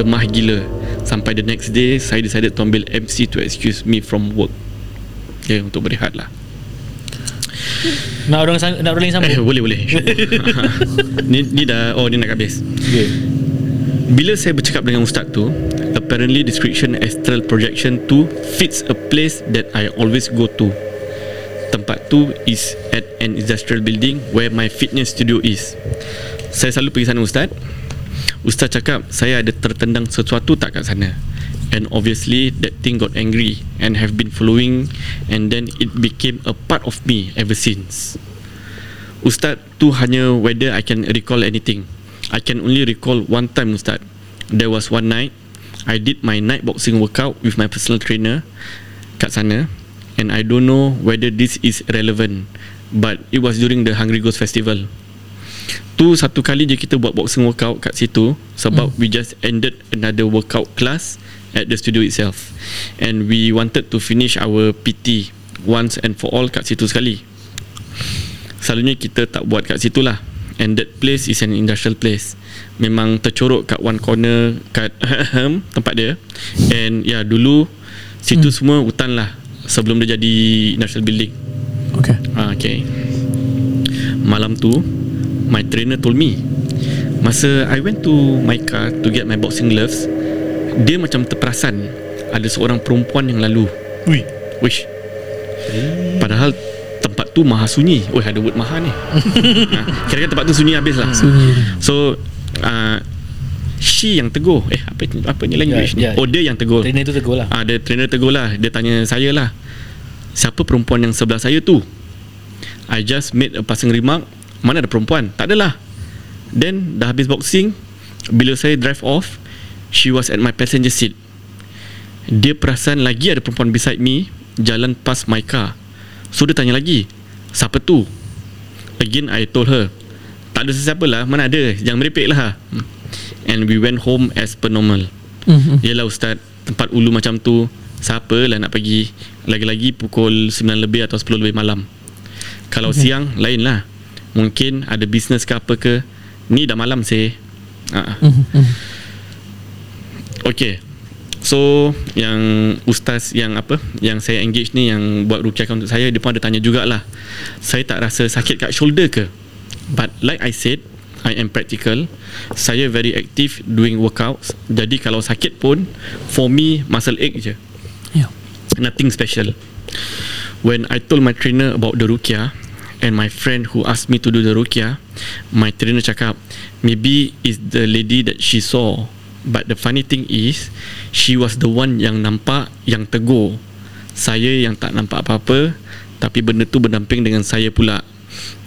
lemah gila. Sampai the next day saya decided to ambil MC to excuse me from work. Ya yeah, untuk berehat lah. Nak orang nak rolling eh, sambung? Boleh boleh. Ni, ni dah oh ni nak habis. Okay. Bila saya bercakap dengan ustaz tu Apparently description astral projection tu Fits a place that I always go to. Tempat tu is at an industrial building Where my fitness studio is. Saya selalu pergi sana ustaz Ustaz cakap Saya ada tertendang sesuatu tak kat sana? And obviously That thing got angry And have been following And then it became a part of me Ever since. Ustaz tu hanya whether I can recall anything. I can only recall one time Ustaz. There was one night I did my night boxing workout With my personal trainer Kat sana And I don't know whether this is relevant But it was during the Hungry Ghost Festival Tu satu kali je kita buat boxing workout kat situ Sebab we just ended another workout class At the studio itself. And we wanted to finish our PT Once and for all kat situ sekali. Selalunya kita tak buat kat situ lah. And that place is an industrial place. Memang tercorok kat one corner Kat tempat dia. And ya yeah, dulu Situ hmm. semua hutan lah Sebelum dia jadi industrial building. Okay. Ah, Okay. Malam tu My trainer told me Masa I went to my car To get my boxing gloves Dia macam terperasan Ada seorang perempuan yang lalu. Ui. Wish Padahal Tempat tu maha sunyi. Oh ada word maha ni. Ha, Kira-kira tempat tu sunyi habis lah. Sunyi. So uh, She yang tegur. Eh apa apa ni language Ya, ni? ya. Oh dia yang tegur. Trainer tu tegur lah. Ah, Ada trainer tegur lah. Dia tanya saya lah Siapa perempuan yang sebelah saya tu? I just made a passing remark Mana ada perempuan? Tak adalah Then dah habis boxing Bila saya drive off She was at my passenger seat. Dia perasan lagi ada perempuan beside me Jalan past my car. So dia tanya lagi Siapa tu? Again I told her Tak ada sesiapa lah Mana ada Jangan merepek lah. And we went home as per normal. Mhm. Yelah ustaz Tempat ulu macam tu Siapa lah nak pergi? Lagi-lagi pukul 9 lebih atau 10 lebih malam. Kalau okay. siang Lain lah Mungkin ada bisnes ke apa ke. Ni dah malam sih uh. Mhm. Okay So Yang Ustaz yang apa Yang saya engage ni Yang buat rukiah untuk saya Dia pun ada tanya jugalah. Saya tak rasa sakit kat shoulder ke? But like I said I am practical. Saya very active Doing workouts. Jadi kalau sakit pun For me Muscle ache je. Yeah Nothing special. When I told my trainer About the rukiah And my friend who asked me to do the rukiah My trainer cakap Maybe is the lady that she saw. But the funny thing is She was the one yang nampak Yang tegur. Saya yang tak nampak apa-apa Tapi benda tu berdamping dengan saya pula.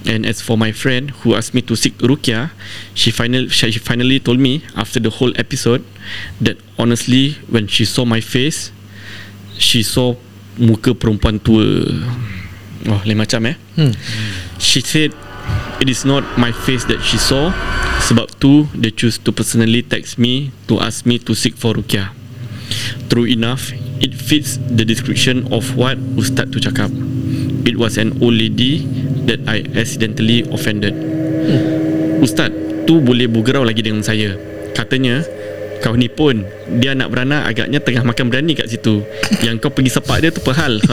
And as for my friend Who asked me to seek rukiah She, final, she finally told me After the whole episode That honestly When she saw my face She saw Muka perempuan tua Oh lain macam eh? Hmm. She said It is not my face that she saw. Sebab tu Dia choose to personally text me To ask me to seek for Rukia True enough It fits the description of what Ustaz tu cakap. It was an old lady That I accidentally offended. Ustaz tu boleh bergurau lagi dengan saya. Katanya kau ni pun Dia anak beranak Agaknya tengah makan berani kat situ. Yang kau pergi sepak dia tu apa hal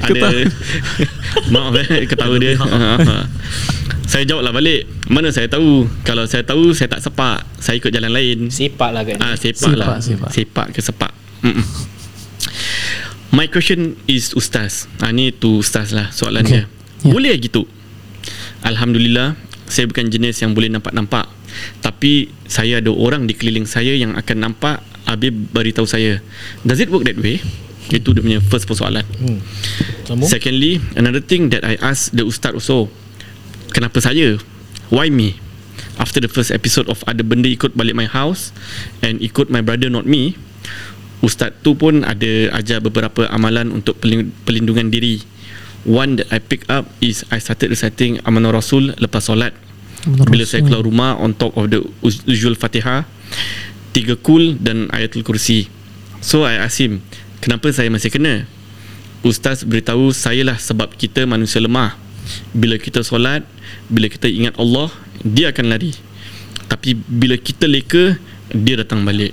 Ada. Maaf eh Ketawa dia. Saya jawab lah balik. Mana saya tahu? Kalau saya tahu Saya tak sepak. Saya ikut jalan lain. Sepak lah kan Ah sepak, Sepak, lah. Sepak. sepak. Ke sepak. Mm-mm. My question is Ustaz. Ah, Ni tu Ustaz lah soalan Okay. dia Ya. Boleh gitu? Alhamdulillah Saya bukan jenis yang boleh nampak-nampak Tapi Saya ada orang di keliling saya Yang akan nampak Habis beritahu saya Does it work that way? Itu dia punya first persoalan hmm. Sambung Secondly, another thing that I asked the ustaz also, kenapa saya? Why me? After the first episode of ada benda ikut balik my house and ikut my brother not me, ustaz tu pun ada ajar beberapa amalan untuk pelin- pelindungan diri. One that I pick up is I started reciting Amanah Rasul lepas solat. Amanah Bila saya Rasul. keluar rumah on top of the us- usual Fatihah, tiga kul dan ayatul kursi. So I ask him, kenapa saya masih kena? Ustaz beritahu saya lah sebab kita manusia lemah. Bila kita solat, bila kita ingat Allah, dia akan lari. Tapi bila kita leka Dia datang balik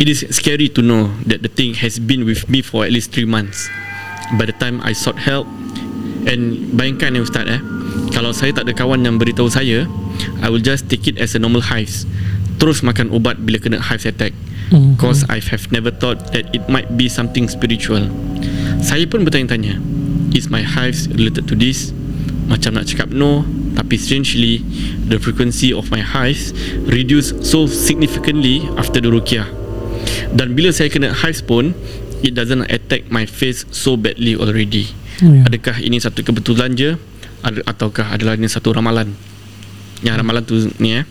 It is scary to know That the thing has been with me For at least 3 months. By the time I sought help And bayangkan ya Ustaz eh Kalau saya tak ada kawan yang beritahu saya I will just take it as a normal hives. Terus makan ubat bila kena hives attack. Mhm. Cause I have never thought That it might be something spiritual. Saya pun bertanya-tanya Is my hives related to this? Macam nak cakap no Tapi strangely The frequency of my hives Reduced so significantly After the ruqyah Dan bila saya kena hives pun It doesn't attack my face so badly already. Oh, ya. Adakah ini satu kebetulan je? Ataukah adalah ini satu ramalan? Yang ramalan tu ni eh.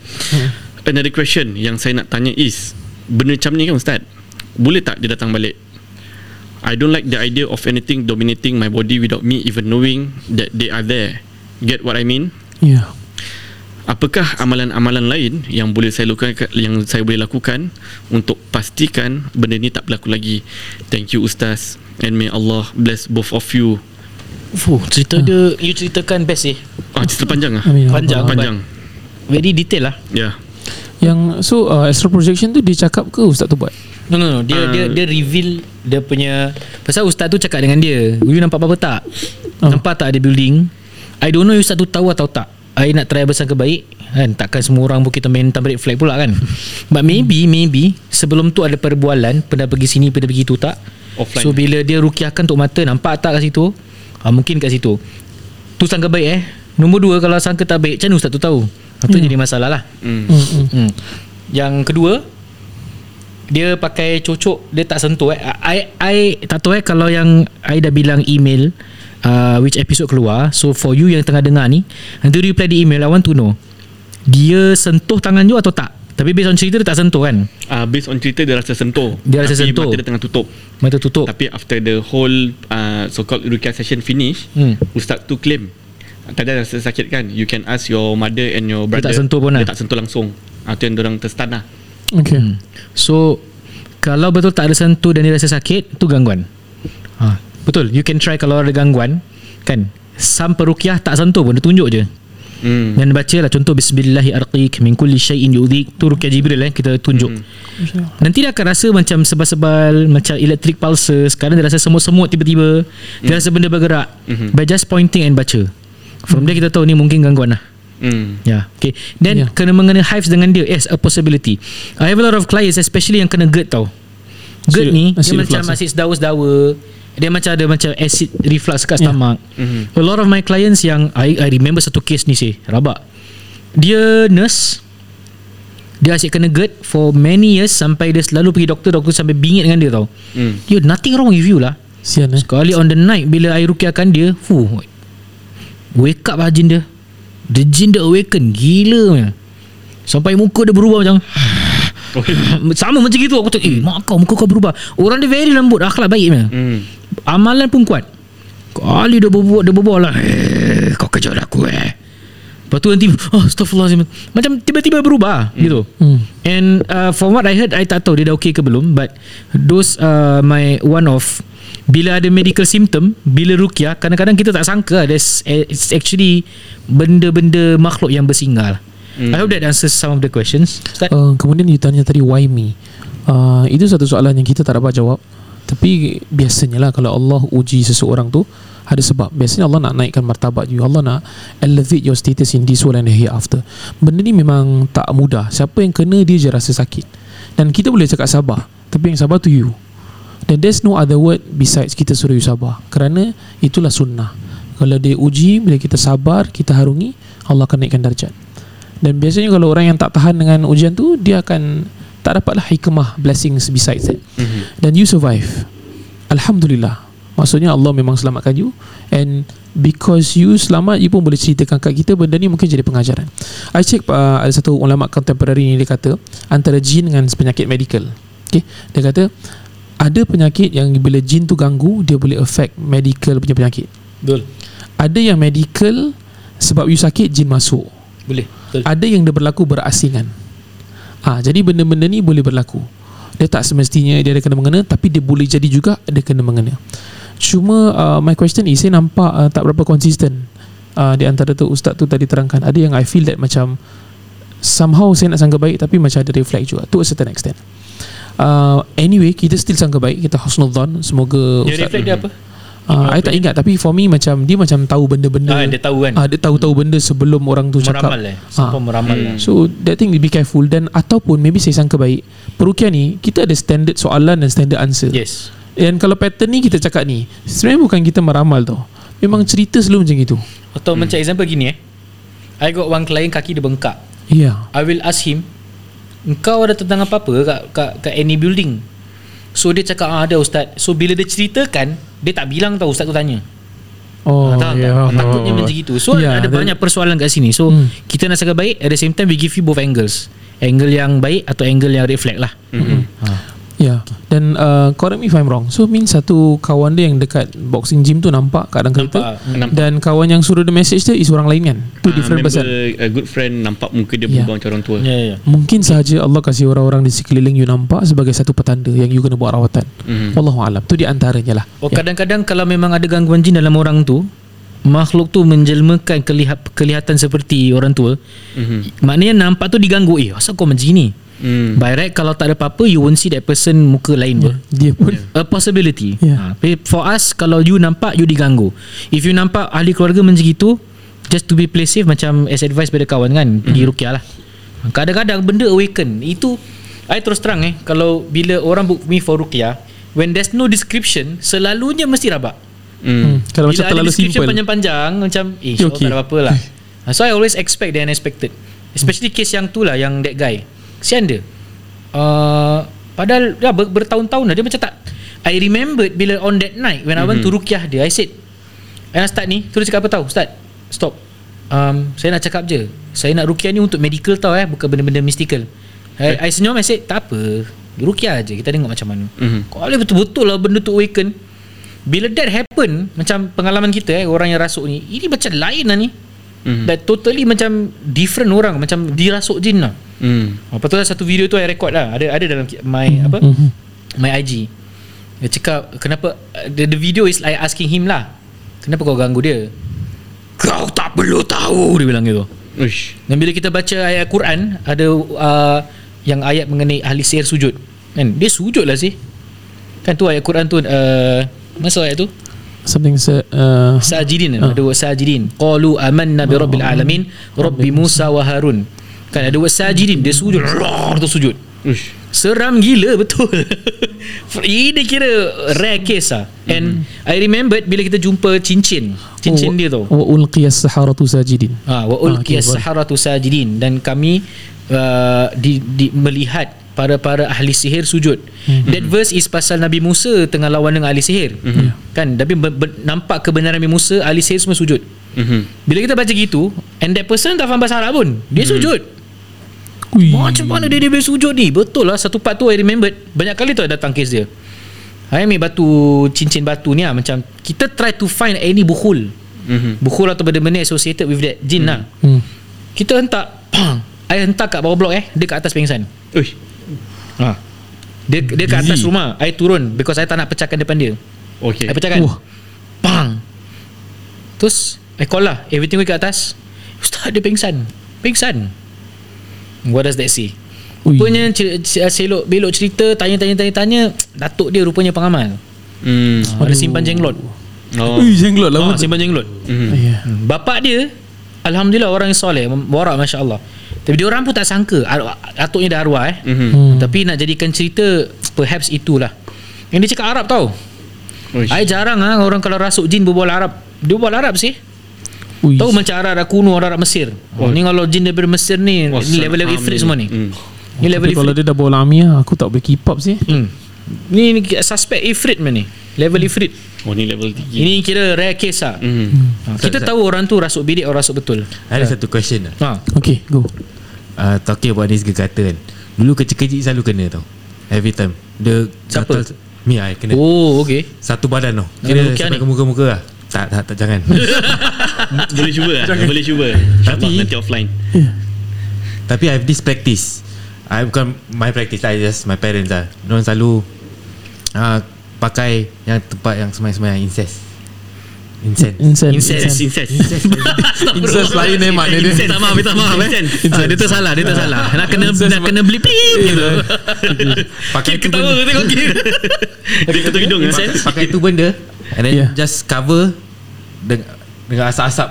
Another question yang saya nak tanya is Benda macam ni kan Ustaz? Boleh tak dia datang balik? I don't like the idea of anything dominating my body without me even knowing that they are there. Get what I mean? Ya Apakah amalan-amalan lain yang boleh saya lakukan yang saya boleh lakukan untuk pastikan benda ni tak berlaku lagi? Thank you Ustaz and may Allah bless both of you. Fuh, cerita dia you ceritakan best eh. Ah, cerita panjang ah. Amin. Panjang. Panjang. Very detail lah. Ya. Yeah. Yang So uh, astral projection tu Dia cakap ke Ustaz tu buat No no no dia Ah. dia dia reveal dia punya pasal ustaz tu cakap dengan dia, "You nampak apa-apa tak? Oh. Nampak tak ada building? I don't know you ustaz tu tahu atau tak. I nak try bersangka baik kan takkan semua orang pun kita main tambah flag pula kan. But maybe maybe sebelum tu ada perbualan pernah pergi sini pernah pergi tu tak? Offline. So bila dia rukiahkan untuk mata nampak tak kat situ? Ha, mungkin kat situ. Tu sangka baik eh. Nombor dua kalau sangka tak baik macam mana ustaz tu tahu? Itu Hmm. jadi masalah lah. Hmm. hmm, hmm. Hmm. Yang kedua dia pakai cocok dia tak sentuh eh. I I tak tahu eh kalau yang I dah bilang email uh, which episode keluar. So for you yang tengah dengar ni, nanti reply di email I want to know. Dia sentuh tangan you atau tak? Tapi based on cerita dia tak sentuh kan? Ah, based on cerita dia rasa sentuh. Dia rasa Tapi sentuh. Mata dia tengah tutup. Mata tutup. Tapi after the whole uh, so-called ruqyah session finish, Hmm. Ustaz tu claim Tadi rasa sakit kan You can ask your mother and your Dia brother tak sentuh pun Dia lah. tak sentuh langsung ah, Tu yang orang terstun lah Okay Hmm. So kalau betul tak ada sentuh dan dia rasa sakit, tu gangguan. Ha, betul. You can try kalau ada gangguan, kan? Sam perukiah tak sentuh pun dia tunjuk je. hmm. Dan baca lah contoh Bismillahi arqiq Min kulli syai'in yu'dik Tu rukyah Jibril eh Kita tunjuk Hmm. Nanti dia akan rasa macam sebal-sebal Macam electric pulses Sekarang dia rasa semut-semut tiba-tiba Dia rasa benda bergerak Mhm. By just pointing and baca From there kita tahu ni mungkin gangguan lah Hmm. Ya, yeah. okay. Then Yeah. kena mengena hives dengan dia, yes, a possibility. I have a lot of clients, especially yang kena GERD tau. GERD Acid- ni dia macam reflux, asid sedawa-sedawa. Dia macam ada macam acid reflux kat Yeah. stomach. Mhm. A lot of my clients yang I I remember satu case ni sih, rabak. Dia nurse dia asyik kena GERD for many years sampai dia selalu pergi doktor doktor sampai bingit dengan dia tau. Hmm. You nothing wrong with you lah. Sian eh Sekali on the night bila I rukiahkan dia, fuh. Wake up lah jin dia. The jin dia awaken gila punya. Sampai muka dia berubah macam Okay. sama macam gitu aku tu eh mak kau muka kau berubah. Orang dia very lembut akhlak baik. Hmm. Amalan pun kuat. Kali dia berbuat dia berbual lah. Eh, kau kejar aku eh. Lepas tu nanti oh, Astaghfirullahaladzim Macam tiba-tiba berubah hmm. Gitu hmm. And uh, from what I heard I tak tahu dia dah okay ke belum But Those uh, My one of Bila ada medical symptom Bila rukyah Kadang-kadang kita tak sangka There's, It's actually Benda-benda makhluk yang bersinggah lah. Hmm. I hope that answers some of the questions Ustaz uh, Kemudian you tanya tadi Why me uh, Itu satu soalan yang kita tak dapat jawab Tapi biasanya lah Kalau Allah uji seseorang tu Ada sebab. Biasanya Allah nak naikkan martabat you Allah nak elevate your status in this world and the hereafter. Benda ni memang tak mudah. Siapa yang kena dia je rasa sakit. Dan kita boleh cakap sabar Tapi yang sabar tu you. Dan there's no other word Besides kita suruh you sabar. Kerana itulah sunnah. Kalau dia uji Bila kita sabar Kita harungi Allah akan naikkan darjat. Dan biasanya kalau orang yang tak tahan dengan ujian tu Dia akan tak dapatlah hikmah Blessings besides that. Mhm. Dan you survive. Alhamdulillah. Maksudnya Allah memang selamatkan you. And because you selamat You pun boleh ceritakan kat kita Benda ni mungkin jadi pengajaran. I check uh, Ada satu ulama contemporary ni Dia kata Antara jin dengan penyakit medical. Okay? Dia kata Ada penyakit yang bila jin tu ganggu Dia boleh affect medical punya penyakit. Betul. Ada yang medical Sebab you sakit jin masuk. Boleh. Betul. Ada yang dia berlaku berasingan. Ha, Jadi benda-benda ni boleh berlaku Dia tak semestinya dia ada kena mengena Tapi dia boleh jadi juga ada kena mengena. Cuma uh, my question is Saya nampak uh, tak berapa konsisten uh, di antara tu ustaz tu tadi terangkan. Ada yang I feel that macam somehow saya nak sangka baik tapi macam ada reflect juga to a certain extent. Uh, anyway kita still sangka baik kita husnudzon semoga Dia reflect dia apa? Uh, I tak ingat tapi for me macam dia macam tahu benda-benda Ah, dia tahu kan. Ah, dia tahu-tahu benda sebelum orang tu cakap meramal eh. Sampai Ah. meramal lah. So that thing be careful dan ataupun maybe saya sangka baik perukian ni kita ada standard soalan dan standard answer. Yes. Dan kalau pattern ni kita cakap ni sebenarnya bukan kita meramal tau. Memang cerita selalu macam itu. Atau hmm. macam example gini eh. I got one client kaki dia bengkak. Yeah. I will ask him, engkau ada tentang apa-apa kat, kat, kat any building? So dia cakap, ah, ada ustaz. So bila dia ceritakan, dia tak bilang tau ustaz tu tanya. Oh, Ah, tahu ya. tak? Takutnya macam gitu. So Ya, ada banyak persoalan kat sini. So Hmm. kita nak cakap baik, at the same time we give you both angles. Angle yang baik atau angle yang reflect lah. Mm-hmm. Ha. Ya. Dan uh, correct me if I'm wrong. So mean satu kawan dia yang dekat boxing gym tu nampak kat dalam kereta. Nampak. Dan kawan yang suruh dia message dia is orang lain kan? Tu Ah, different member, person. A good friend nampak muka dia Ya. berubah macam orang tua. Ya, ya. Mungkin sahaja Allah kasih orang-orang di sekeliling you nampak sebagai satu petanda yang you kena buat rawatan. Mhm. Wallahu alam. Tu di antaranya lah. Oh Ya. kadang-kadang kalau memang ada gangguan jin dalam orang tu, makhluk tu menjelmakan kelihat, kelihatan seperti orang tua. Mhm. Maknanya nampak tu diganggu. Eh, asal kau macam ni? Hmm. By right kalau tak ada apa-apa you won't see that person muka lain Ya, pun. dia pun A possibility. Ya. Ha, for us kalau you nampak you diganggu. If you nampak ahli keluarga macam gitu, just to be play safe macam as advice pada kawan kan, pergi rukyah lah. Kadang-kadang benda awaken. Itu I terus terang eh kalau bila orang book me for rukyah, when there's no description, selalunya mesti rabak. Hmm. hmm, kalau bila macam ada terlalu description simple. panjang-panjang macam eh Okay. okay. tak ada apa-apa lah. so I always expect the unexpected. Especially case yang tu lah yang that guy. Kesian dia. Uh, padahal dah ber, bertahun-tahun dah. Dia macam tak I remembered bila on that night when mm-hmm. I went to rukyah dia I said I nak start ni dia cakap apa tahu Ustaz stop. Um, saya nak cakap je. Saya nak rukyah ni untuk medical tau eh bukan benda-benda mystical. I, I senyum I said tak apa rukyah je kita tengok macam mana. Mhm. kalau betul-betul lah benda tu awaken. Bila that happen macam pengalaman kita eh orang yang rasuk ni ini macam lain lah ni Mhm. that totally macam different orang macam dirasuk jin lah Hmm. Oh, lepas tu lah satu video tu I record lah Ada ada dalam my apa Mhm. my IG Dia cakap kenapa the, the video is like asking him lah Kenapa kau ganggu dia Kau tak perlu tahu Dia bilang gitu Uish. Dan bila kita baca ayat Quran Ada uh, yang ayat mengenai ahli sihir sujud kan? Dia sujud lah sih Kan tu ayat Quran tu uh, Masa ayat tu Something se, uh, Sajidin Ah. Ada word sajidin. Qalu amanna bi rabbil alamin Rabbi Musa wa Harun. Kan ada word sajidin Dia sujud Roar tu sujud. Uish. Seram gila betul. Ini kira rare case lah And I remembered Bila kita jumpa cincin Cincin dia tu. Wa ulqiyas saharatu sajidin. ha, Wa Ah, okay, ulqiyas boleh. saharatu sajidin. Dan kami uh, di, di, Melihat para-para ahli sihir sujud. Hmm. That verse is pasal Nabi Musa Tengah lawan dengan ahli sihir. Kan? Tapi ber, ber, nampak kebenaran Nabi Musa Ahli sihir semua sujud. Mhm. Bila kita baca gitu And that person tak faham bahasa Arab pun Dia sujud. Ui. macam mana dia, dia boleh sujud ni? Betul lah Satu part tu I remembered. Banyak kali tu datang kes dia. I ambil batu Cincin batu ni lah Macam Kita try to find Any bukhul. Mhm. Bukhul atau benda-benda Associated with that Jin lah. Hmm. Kita hentak Pang I hentak kat bawah blok eh Dia kat atas pengsan Uish. Ha. Dia, dia kat atas Easy. rumah I turun Because I tak nak pecahkan depan dia Okay. I pecahkan Wah. Pang Terus I call lah Everything kat atas Ustaz dia pengsan Pengsan What does that say Ui. Rupanya cer- cer- selok belok cerita Tanya-tanya-tanya Datuk dia rupanya pengamal Hmm. Ada simpan jenglot Oh. Ui, jenglot lah. ah, Simpan jenglot. Hmm. Bapak dia Alhamdulillah orang yang soleh Warak Masya Allah Tapi dia orang pun tak sangka Datuknya dah arwah eh Mhm. Hmm. Tapi nak jadikan cerita Perhaps itulah Yang dia cakap Arab tau Uish. I jarang ah orang kalau rasuk jin berbual Arab. Dia berbual Arab sih. Ui. Tahu macam Arab kuno Arab Mesir. Oh, ni kalau jin daripada Mesir ni ni level-level ifrit semua ni. Hmm. Ni level Tapi kalau ifrit. dia dah bawa lamiah Aku tak boleh keep up sih Hmm. Ni, ni suspect ifrit mana ni? Level ifrit. Oh ni level tinggi. Ini kira rare case lah. Mhm. Ha, kita tahu orang tu rasuk bidik atau rasuk betul. Ada satu question lah. Ha. Okay go Uh, talking about this gekata kan. Dulu kecil-kecil selalu kena tau. Every time. The Siapa? gatal- Me I kena. Oh, okay. Satu badan tau. Kira Rukiah sampai ke muka-muka lah. Tak, tak, tak, jangan. Boleh cuba lah. Boleh cuba. Tapi- nanti offline. Tapi I have this practice. I bukan my practice lah, just my parents lah. Mereka selalu uh, pakai yang tempat yang semayang-semayang incest. Incense Incense. Incense. Incest lain eh makna dia. Minta maaf, minta maaf eh. Ah, dia tersalah, dia tersalah. Nak kena nak kena beli plip gitu. Pakai tu benda tengok. Dia hidung eh? Incense. Pakai tu benda And then Yeah. just cover Dengan, dengan asap-asap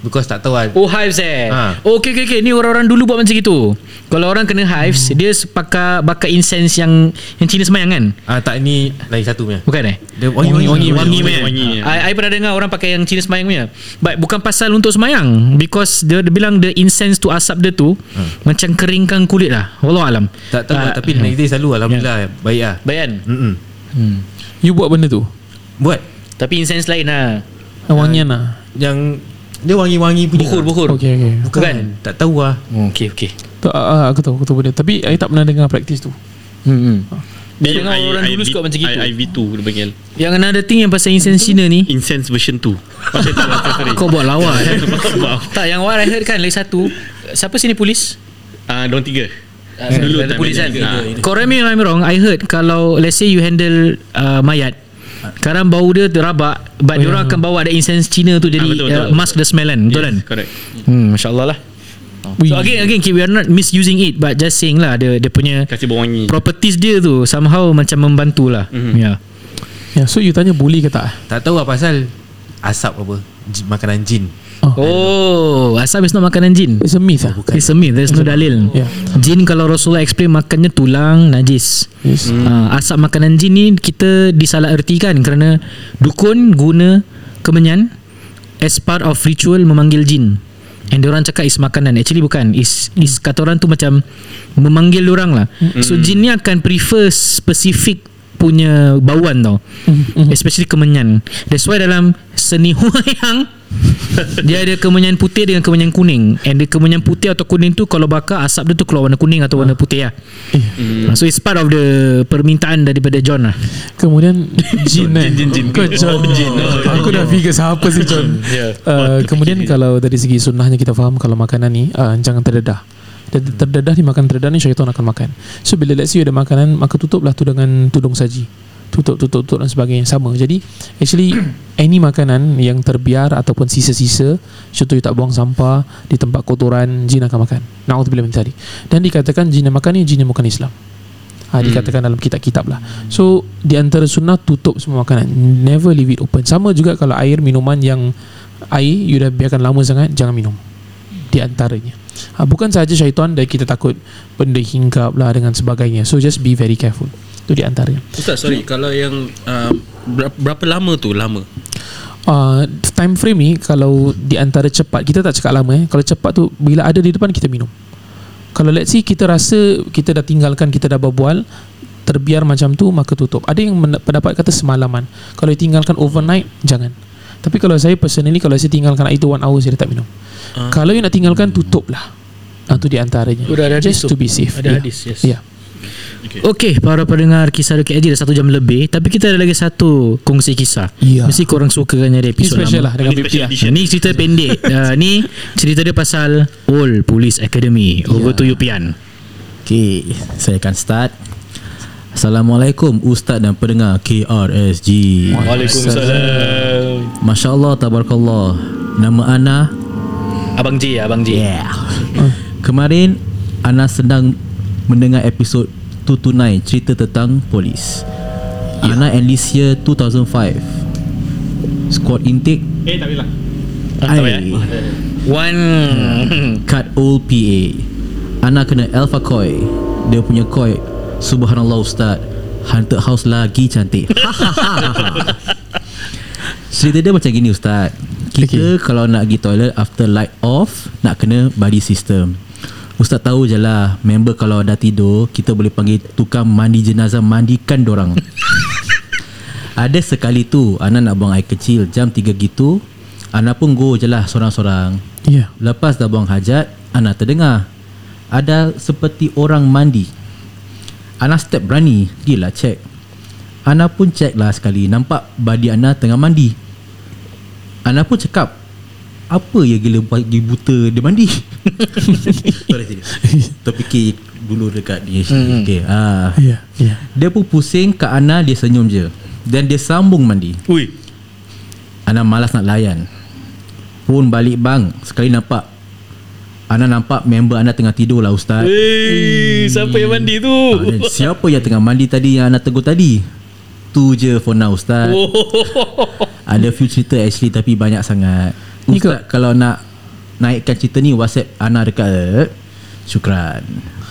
Because tak tahu kan Oh hives eh Ha. oh, Okay okay okay Ni orang-orang dulu buat macam gitu Kalau orang kena hives Dia pakai Bakar incense yang Yang Cina semayang kan Ah tak ni lain satu punya. Bukan eh Dia wangi-wangi Wangi wangi, punya wangi. I, I pernah dengar orang pakai yang Cina semayang punya But bukan pasal untuk semayang Because dia, dia bilang The incense tu asap dia tu Macam keringkan kulit lah Allah alam Tak tahu Ah, lah, tapi next day selalu alhamdulillah baik lah. Baik kan Mm-mm. hmm. You buat benda tu. Buat Tapi incense lain lah Wangian lah. yang dia wangi-wangi punya. Bukur-bukur Okay, okay. Bukan. Bukan. Tak tahu lah. oh, Okay okay Tak, ah, aku tahu, aku tahu benda. Tapi I tak pernah dengar praktis tu. hmm. Dia Dengar I- orang I- dulu I- suka macam gitu. I- IV2 dia panggil Yang another thing yang pasal incense Cina ni Incense version 2 Pasal tak lah sorry Kau buat lawak eh? Tak yang what I heard kan Lagi satu Siapa sini polis? Ah, Diorang tiga Dulu time polis kan. Ah. Correct me if I'm wrong I heard Kalau let's say you handle uh, Mayat Sekarang bau dia terabak But Oh, diorang ya. akan bawa ada incense Cina tu Jadi Ah, betul, uh, betul. mask the smell kan Betul kan Yes, correct hmm, Masya Allah lah Ui. So again again We are not misusing it But just saying lah Dia, dia punya Kasih bau wangi Properties dia tu Somehow macam membantu lah Mhm. Ya Ya, so you tanya boleh ke tak? Tak tahu lah pasal asap apa. J- makanan jin. Oh Asap is not makanan jin It's a myth lah. It's a myth There's no dalil Yeah. Jin kalau Rasulullah explain Makannya tulang Najis Yes. hmm. uh, Asap makanan jin ni Kita disalah ertikan Kerana Dukun guna Kemenyan As part of ritual Memanggil jin And diorang cakap is makanan. Actually bukan. Is, is kata orang tu macam Memanggil orang lah. So jin ni akan prefer Specific punya bauan tau. Especially kemenyan. That's why dalam Seni wayang Dia ada kemenyan putih Dengan kemenyan kuning. And the kemenyan putih atau kuning tu Kalau bakar asap dia tu Keluar warna kuning Atau warna putih lah. Ah, So it's part of the Permintaan daripada John lah. Kemudian Jin eh. Jin, jin, jin. Kau John. Aku dah fikir siapa sih John. Uh, Kemudian kalau dari segi sunnahnya kita faham Kalau makanan ni uh, Jangan terdedah Dan terdedah ni makan terdedah ni syaitan akan makan. So bila let's say ada makanan Maka tutuplah tu dengan tudung saji. Tutup, tutup, tutup dan sebagainya. Sama. Jadi actually Any makanan yang terbiar Ataupun sisa-sisa Contoh you tak buang sampah Di tempat kotoran Jin akan makan. Na'udzubillah min dzalik. Dan dikatakan jin yang makan ni Jin yang bukan Islam. Ha, Dikatakan dalam kitab-kitab lah. So di antara sunnah Tutup semua makanan. Never leave it open. Sama juga kalau air minuman yang Air You dah biarkan lama sangat Jangan minum Di antaranya. Ha, Bukan sahaja syaitan Dan kita takut Benda hinggap lah Dengan sebagainya. So just be very careful. Itu di antaranya. Ustaz sorry Kalau yang uh, berapa, berapa lama tu lama? Uh, Time frame ni Kalau di antara cepat Kita tak cakap lama eh. Kalau cepat tu Bila ada di depan kita minum. Kalau let's say kita rasa Kita dah tinggalkan Kita dah berbual Terbiar macam tu Maka tutup. Ada yang pendapat kata semalaman. Kalau tinggalkan overnight Jangan Tapi kalau saya personally Kalau saya tinggalkan air tu one hour Saya dah tak minum Ah. Kalau you nak tinggalkan Tutup lah Itu di antaranya Sudah ada hadis Just tu. to be safe Ada yeah. hadis yes Yeah. Okay para pendengar Kisah Dukit Haji Dah satu jam lebih Tapi kita ada lagi satu Kongsi kisah Ya. Mesti korang suka kan Ada Ini episod special lama lah Dengan Ini 50 special lah edition. Ni cerita pendek uh, Ni cerita dia pasal Old Police Academy Over Ya. to you Pian Okay, saya akan start. Assalamualaikum Ustaz dan pendengar KRSG. Waalaikumsalam Masya Allah, tabarakallah. Nama Ana. Abang J Abang J Yeah. Kemarin Ana sedang mendengar episod 229 cerita tentang polis. Ana enlist year 2005. Squad intake. Eh tak boleh lah Ah, tak payah. Ai. One Cut old PA Ana kena Alpha Koi Dia punya koi Subhanallah Ustaz. Haunted house lagi cantik. Cerita dia macam gini Ustaz. Kita okay. kalau nak pergi toilet After light off Nak kena body system. Ustaz tahu je lah Member kalau dah tidur Kita boleh panggil tukang mandi jenazah Mandikan dorang. Ada sekali tu Ana nak buang air kecil Jam 3 gitu Ana pun go je lah Sorang-sorang. Yeah Lepas dah buang hajat Ana terdengar Ada seperti orang mandi Ana step berani Gila check. Ana pun check lah sekali Nampak badi Ana tengah mandi. Ana pun cakap Apa ya gila bagi buta dia mandi? Sorry Terfikir dulu dekat dia okay, ah. Yeah Yeah Dia pun pusing ke Ana Dia senyum je. Dan dia sambung mandi. Ui. Ana malas nak layan. Pun balik bang Sekali nampak Ana nampak member Ana tengah tidur lah ustaz Eh, siapa yang mandi tu? Dan Siapa yang tengah mandi tadi Yang Ana tegur tadi Tu je for now ustaz Oh. Ada few cerita actually Tapi banyak sangat Ni Ustaz kalau nak Naikkan cerita ni Whatsapp Ana dekat Syukran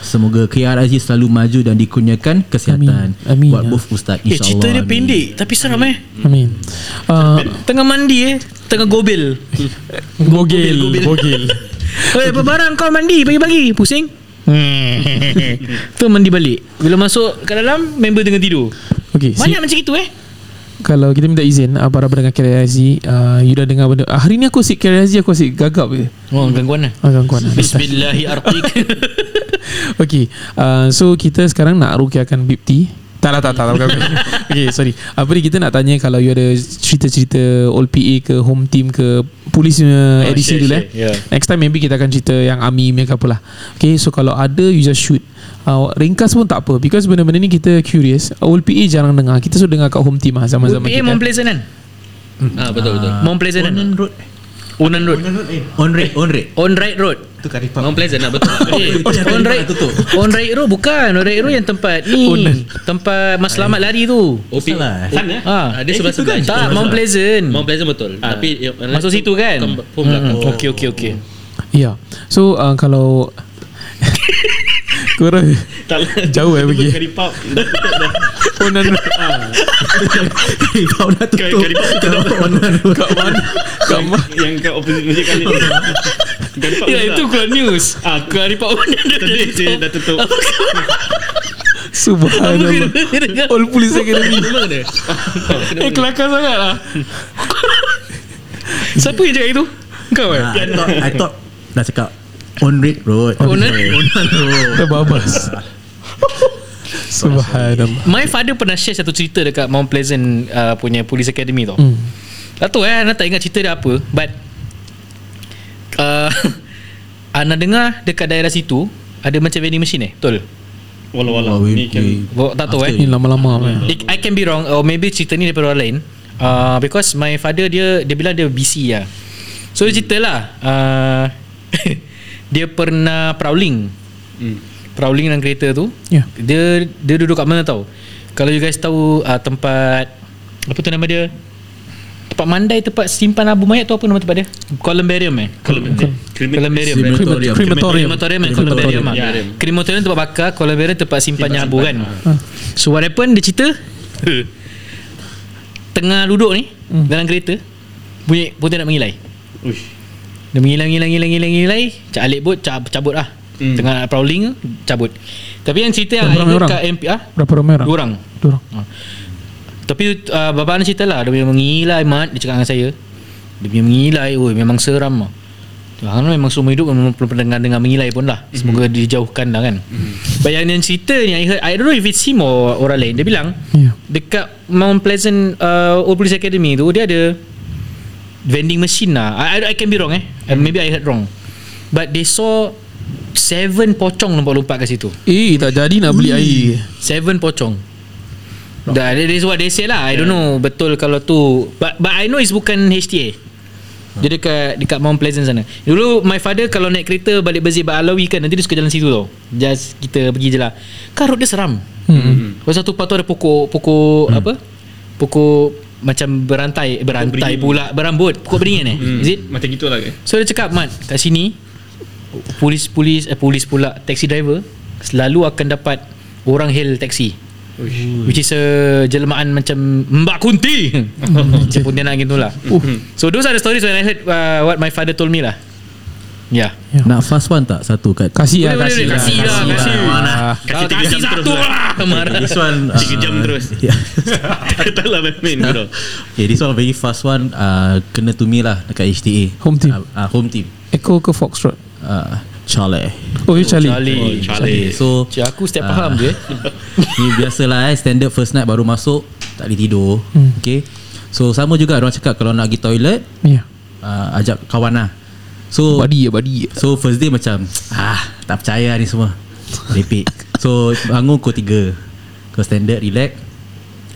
Semoga KRIZ selalu maju dan dikurniakan kesihatan Amin. Amin. buat both ustaz Eh, cerita dia Amin. pendek tapi seram eh. Amin. Uh, Tengah mandi eh, tengah gobel. bogil, bogil. Eh, apa barang kau mandi pagi-pagi? Pusing? tu mandi balik. Bila masuk ke dalam, member tengah tidur. Okay, si, Banyak macam itu eh. kalau kita minta izin uh, para pendengar KRIZ, uh, you dah dengar benda. Uh, hari ni aku asyik KRIZ, aku asyik gagap je. Oh, gangguan lah. Ah, gangguan. lah. Bismillahirrahmanirrahim. Okay uh, So kita sekarang nak rukiakan bib tea tak lah tak tak, tak. Okay sorry Apa ni kita nak tanya Kalau you ada cerita-cerita Old PA ke Home team ke Polis punya Oh, edisi share, dulu share. eh Yeah. Next time maybe kita akan cerita Yang Ami punya ke apalah Okay so kalau ada You just shoot uh, Ringkas pun tak apa Because benda-benda ni kita curious Old PA jarang dengar Kita sudah dengar kat home team lah Zaman-zaman kita Mount Pleasant kan? Ah betul betul. Mount Pleasant kan? Road Unan Road. On rate On rate On Right Road. Tu karipap Mount Pleasant lah betul. Eh, on right tutup. On right road bukan. On right road yang tempat ni. Tempat Mas Selamat lari tu. OP. Salah. Sana. Ha. Ah, dia sebelah sebelah. Tak, Mount Pleasant. Mount Pleasant betul. Tapi yang- Masuk situ kan? Okey okey okey. Ya yeah. So uh, kalau Korang Jauh eh pergi. Karipap Dah tutup dah. Oh no Kau dah tutup. Karipap tutup. Onan Road Kat mana? Kat mana? Yang kat opposite masjid kali Karipap Ya dah. itu keluar news. Ah, dia Tadi saya dah tutup. Subhanallah. All Police Academy. Memang dia. Eh kelakar sangat lah. Siapa yang cakap itu? Kau eh? Ah, I thought I thought Dah cakap On rate road. Onan? Onan road. Terbabas Subhanallah. My father pernah share satu cerita dekat Mount Pleasant uh, punya Police Academy tau. Hmm. Tak tahu eh Ana tak ingat cerita dia apa But uh, Ana dengar dekat daerah situ Ada macam vending machine eh? Betul? Walau-walau. Oh, Ni kan we- Bo- Tak tahu eh? Ni lama-lama. It, I can be wrong Or maybe cerita ni daripada orang lain. Uh, Because my father dia Dia bilang dia BC lah So dia cerita lah uh, Dia pernah prowling. Hmm. Prowling dalam kereta tu. Ya. Dia Dia duduk kat mana tau. Kalau you guys tahu uh, Tempat Apa tu nama dia? Tempat mandai Tempat simpan abu mayat tu Apa nama tempat dia? Columbarium eh? Columbarium. Columbarium. Eh? Crematorium. Crematorium. Crematorium and Columbarium ah. Ya. Crematorium tempat bakar Columbarium tempat simpannya abu kan? So what happened? Dia cerita. Tengah duduk ni Dalam kereta Bunyi Putih nak mengilai Uish. Dia mengilang Mengilang Mengilang Mengilang Mengilang Cak alik bot cab, Cabut lah. Hmm. Tengah nak prowling Cabut. Tapi yang cerita yang Berapa ramai orang? kat MP ah, Berapa ramai orang? Dua orang. Dua orang. Tapi uh, Bapa Ana cerita lah. Dia punya mengilai mat Dia cakap dengan saya. Dia punya mengilai Oh memang seram lah Ana memang seumur hidup Memang belum pernah dengar, dengar mengilai pun lah. Semoga dijauhkan lah kan. But yang, yang cerita ni I heard I don't know if it's him Or orang lain. Dia bilang Ya. Dekat Mount Pleasant uh, Old Police Academy tu Dia ada Vending machine lah. I, I, I can be wrong eh. Uh, Maybe I heard wrong. But they saw Seven pocong lompat-lompat kat situ. Eh tak jadi nak beli air. Seven pocong. Dah, that is what they say lah. I don't know Betul kalau tu. But but I know it's bukan HTA Dia dekat Dekat Mount Pleasant sana. Dulu my father Kalau naik kereta Balik Berzir Alawi kan Nanti dia suka jalan situ tau. Just kita pergi je lah. Kan road dia seram. Hmm. Part tu ada pokok Pokok Apa? Pokok Macam berantai Berantai beringin. pula Berambut. Pokok beringin eh? Hmm. Is it? Macam gitulah kan So dia cakap Mat kat sini Polis-polis Eh polis pula Taxi driver Selalu akan dapat Orang hail taxi. Which is a Jelmaan macam Mbak Kunti. Macam Pontianak gitu lah So those are the stories When I heard uh, What my father told me lah Ya yeah. Nak fast one tak Satu kat Kasih lah Kasih lah kasih lah, kasih. lah. Kasih, tiga jam satu terus lah Marah This one Tiga jam terus. yeah. Tak lah main tu tau Okay this one very fast one uh, Kena to me lah Dekat HTA Home team. uh, uh, Home team Echo ke Foxtrot uh, Charlie Oh you Charlie Charlie. Charlie So Cik aku step Ah. faham je. Ni biasalah eh Standard first night baru masuk Tak boleh tidur Hmm. Okay So sama juga orang cakap Kalau nak pergi toilet Ya uh, Ajak kawan lah So Body ya body So first day macam Ah tak percaya ni semua. Repeat. So bangun pukul 3 Kau standard relax.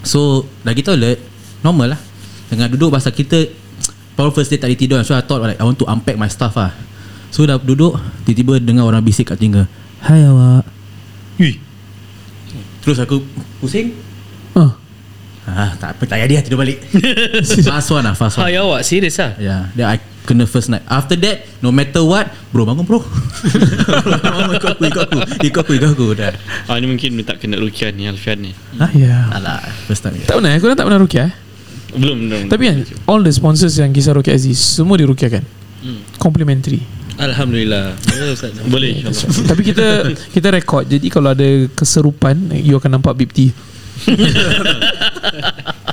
So lagi toilet Normal lah. Tengah duduk pasal kita Baru first day tak boleh tidur. So I thought like I want to unpack my stuff lah. So dah duduk Tiba-tiba dengar orang bisik kat telinga. Hai awak. Ui. Terus aku pusing. Ah. Ah, tak apa, tak jadi lah tidur balik. Fast one lah, fast one. Hai awak serius lah? Yeah, then I kena first night. After that, no matter what, bro bangun bro. bangun ikut aku, ikut aku, ikut aku, ikut aku dah. Ah ni mungkin minta kena rukiah ni Alfian ni. Ya Alah, first time. Tak pernah Aku dah tak pernah rukiah eh? Belum belum. Tapi kan All the sponsors yang kisah Rukiah Aziz Semua dirukiahkan Complimentary Alhamdulillah. Ustaz. boleh insyaallah. Tapi kita Kita rekod Jadi kalau ada keserupan You akan nampak bib T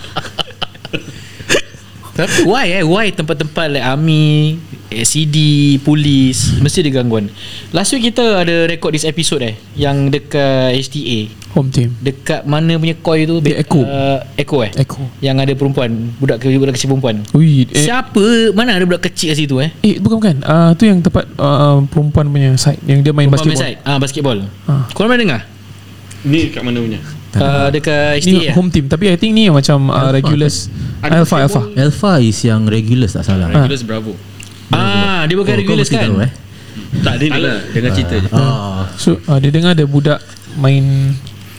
Tapi why eh? Why tempat-tempat like army eh, CD Polis Mesti ada gangguan. Last week kita ada record this episode eh Yang dekat HTA Home team. Dekat mana punya koi tu Dia Echo. uh, Echo eh? Echo. Yang ada perempuan Budak budak kecil perempuan. Ui eh, Siapa? Mana ada budak kecil kat situ eh? Eh bukan bukan. Uh, Tu yang tempat uh, Perempuan punya side Yang dia main Perempuan basketball. main side. Ah, Basketball. Ah. Korang pernah dengar? Ni kat mana punya? Uh, Dekat HTA Ni eh? home team Tapi I think ni yang macam uh, Regulars Alpha Alpha basketball. Alpha is yang regulars tak salah. Ah. Regulars Bravo. Ah, dia bukan Oh, regulars kan tahu, eh? Tak dia lah, dengar cerita je. Oh. So uh, dia dengar ada budak Main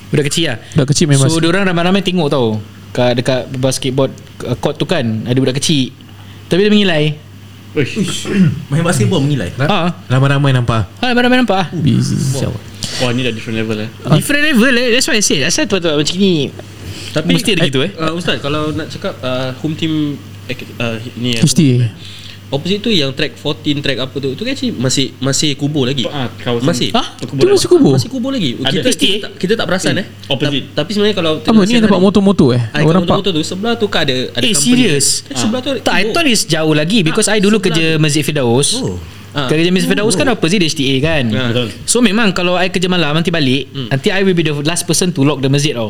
Budak kecil lah Budak kecil main So basketball diorang ramai-ramai tengok tau kat, Dekat basketball uh, court tu kan Ada budak kecil Tapi dia mengilai Uish. Main basketball mengilai. Ha, Ramai-ramai nampak ha ramai-ramai nampak ah. Busy Wah ni dah different level eh. Different level eh That's why I say Asal tempat macam ni Tapi Mesti ada gitu eh Uh, Ustaz kalau nak cakap uh, home team uh, ni eh, HTA Opposite tu yang track 14 track apa tu tu kan actually masih masih kubur lagi. Ah, Masih. Hah? Tu masih kubur Masih kubur lagi. Ada. Kita, kita, tak, kita tak perasan eh. Opposite. Ta- tapi sebenarnya kalau Apa ni yang tempat motor-motor eh Orang nampak motor tu sebelah tu kan ada ada Eh company. serius Eh, sebelah tu ada Tak I kubur. thought it's jauh lagi Because I dulu sebelah kerja. Masjid Firdaus Oh. Ah. Kerja Masjid Firdaus kan opposite di HTA kan? Ah, betul. So memang kalau I kerja malam Nanti balik Nanti I will be the last person To lock the masjid tau.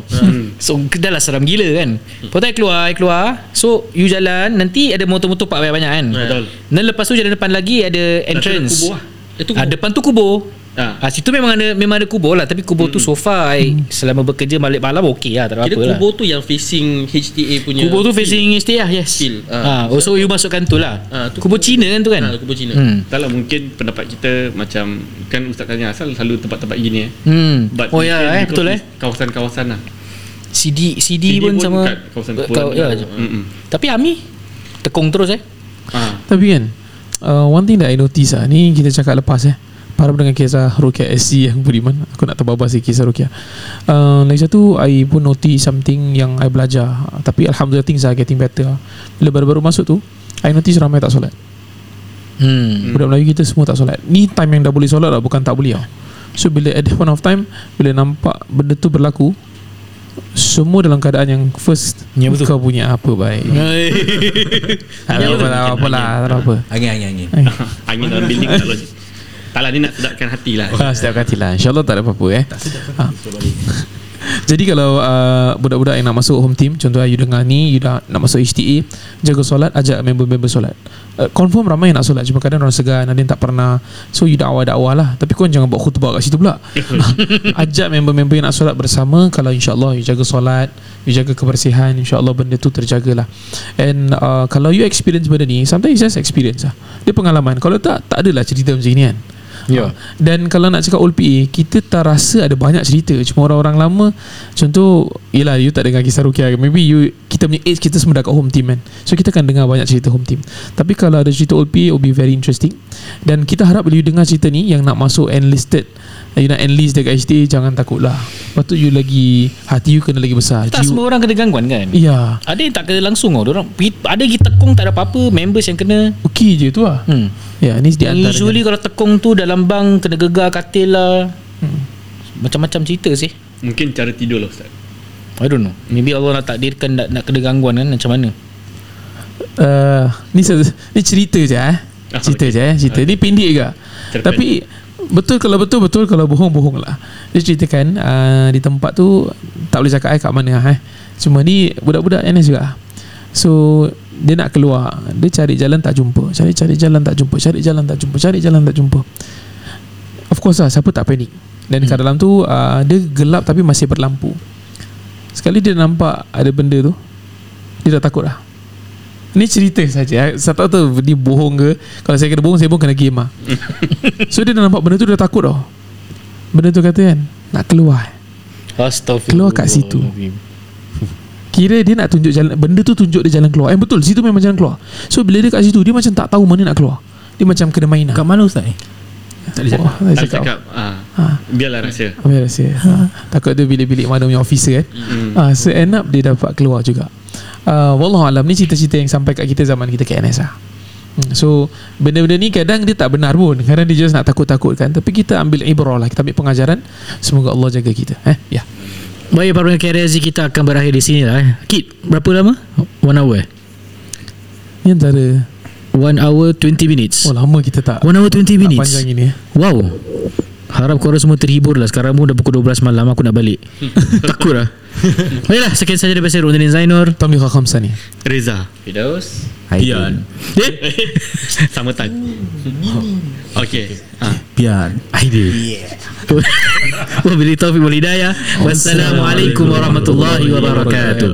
So dah lah seram gila kan? Lepas tu I keluar I keluar. So you jalan Nanti ada motor-motor park banyak-banyak kan? Betul. Dan lepas tu jalan depan lagi Ada entrance. kubur lah. Itu Ah, depan tu kubur. Ah. Ah. situ memang ada memang ada kubur lah tapi kubur tu so far I, selama bekerja balik malam okey lah tak ada Kira apa lah. kubur tu yang facing HTA punya Kubur tu facing stay lah yes. Field. Ah. Ah. oh, so you masukkan tu lah. Ah, tu kubur Cina kan tu kan? Ah, kubur Cina. Hmm. Tak lah mungkin pendapat kita macam kan Ustaz Kanya asal selalu tempat-tempat gini eh. Hmm. But oh ya eh betul eh. it's Kawasan-kawasan lah. CD CD, CD pun, pun sama kawasan Kau- Kepulauan ya. Tapi Ami tekong terus eh. Ah. Tapi kan uh, One thing that I notice lah Ni kita cakap lepas eh Para pendengar kisah Rukia SC yang Budiman Aku nak terbabas sikit kisah Rukia. Uh, Lagi satu I pun notice something Yang I belajar. Tapi Alhamdulillah things are getting better. Bila baru-baru masuk tu I notice ramai tak solat. Hmm. Budak Melayu kita semua tak solat. Ni time yang dah boleh solat lah Bukan tak boleh lah. So bila at that point of time Bila nampak benda tu berlaku Semua dalam keadaan yang First Ya, betul. Kau punya apa baik Tak Ya, apa lah Tak ada apa. Angin angin angin. Angin. Dalam building tak logik. Tak lah ni nak sedapkan hati lah. Ah, setiap kali lah. InsyaAllah tak ada apa-apa eh. Ah. Jadi kalau uh, Budak-budak yang nak masuk home team Contoh you dengar ni You dah nak masuk HTA Jaga solat Ajak member-member solat. Uh, Confirm ramai yang nak solat Cuma kadang orang segan Ada yang tak pernah. So you dakwah-dakwah lah. Tapi kau jangan buat khutbah kat situ pula. Ajak member-member yang nak solat bersama Kalau insyaAllah You jaga solat You jaga kebersihan InsyaAllah benda tu terjagalah. And uh, Kalau you experience benda ni Sometimes it's just experience lah. Dia pengalaman. Kalau tak Tak adalah cerita macam ni kan Ya. Ah, Dan kalau nak cakap old PA Kita tak rasa ada banyak cerita. Cuma orang-orang lama Contoh Yelah you tak dengar kisah Rukia. Maybe you Kita punya age Kita semua dah kat home team kan? So kita akan dengar banyak cerita home team. Tapi kalau ada cerita old PA It will be very interesting. Dan kita harap Bila you dengar cerita ni Yang nak masuk enlisted You nak enlist dekat HTA Jangan takut lah Lepas tu you lagi Hati you kena lagi besar Tak Jiwa- semua orang kena gangguan kan? Ya Ada yang tak kena langsung tau. Orang ada lagi tekong tak ada apa-apa, members yang kena. Okey je tu lah Hmm. Ya ni di antara usually kalau tekong tu dalam bang kena gegar katil lah. Macam-macam cerita sih. Mungkin cara tidur lah Ustaz. I don't know. Maybe Allah nak takdirkan nak, nak kena gangguan kan macam mana. uh, ni ni cerita je eh. Ah, Cerita je eh, cerita. Ni pendek juga. Tapi betul kalau betul betul kalau bohong bohong lah. Dia ceritakan uh, di tempat tu tak boleh cakap eh kat mana eh. Cuma ni budak-budak NS juga. So dia nak keluar, dia cari jalan tak jumpa, cari cari jalan tak jumpa, cari jalan tak jumpa, cari jalan tak jumpa. Of course lah, siapa tak panik. Dan hmm. kat dalam tu uh, dia gelap tapi masih berlampu. Sekali dia nampak ada benda tu, dia dah takut lah. Ni cerita saja. Saya tak tahu dia bohong ke. Kalau saya kena bohong, saya pun kena game lah. so dia dah nampak benda tu dia takut tau. Benda tu kata kan, nak keluar. Astaghfirullah Keluar kat situ. Kira dia nak tunjuk jalan Benda tu tunjuk dia jalan keluar Eh betul Situ memang jalan keluar So bila dia kat situ Dia macam tak tahu mana nak keluar Dia macam kena main lah Kat mana Ustaz ni? Tak boleh cakap oh, Tak cakap. cakap ah, Ha. Biarlah rahsia yang rahsia ha. Takut dia bilik-bilik mana punya officer kan Hmm. ha, So end up dia dapat keluar juga uh, Wallahualam Ni cerita-cerita yang sampai kat kita Zaman kita KNS lah Hmm, So Benda-benda ni kadang dia tak benar pun Kadang dia just nak takut-takutkan Tapi kita ambil ibrah lah Kita ambil pengajaran Semoga Allah jaga kita eh? Ya Baik para pendengar KRSG kita akan berakhir di sini lah eh. Kit berapa lama? One hour eh? Ni antara One hour 20 minutes Oh lama kita tak One hour 20 tak minutes Panjang ini eh. Wow Harap korang semua terhibur lah. Sekarang pun dah pukul 12 malam Aku nak balik. Takut lah. Baiklah sekian saja daripada saya Rodin Zainur. Tamliqa khamsa ni Reza. Fidaus Pian. Eh? Sama tak Okay. Ah. Pian. Wabillahi taufiq wal hidayah. Wassalamualaikum warahmatullahi wabarakatuh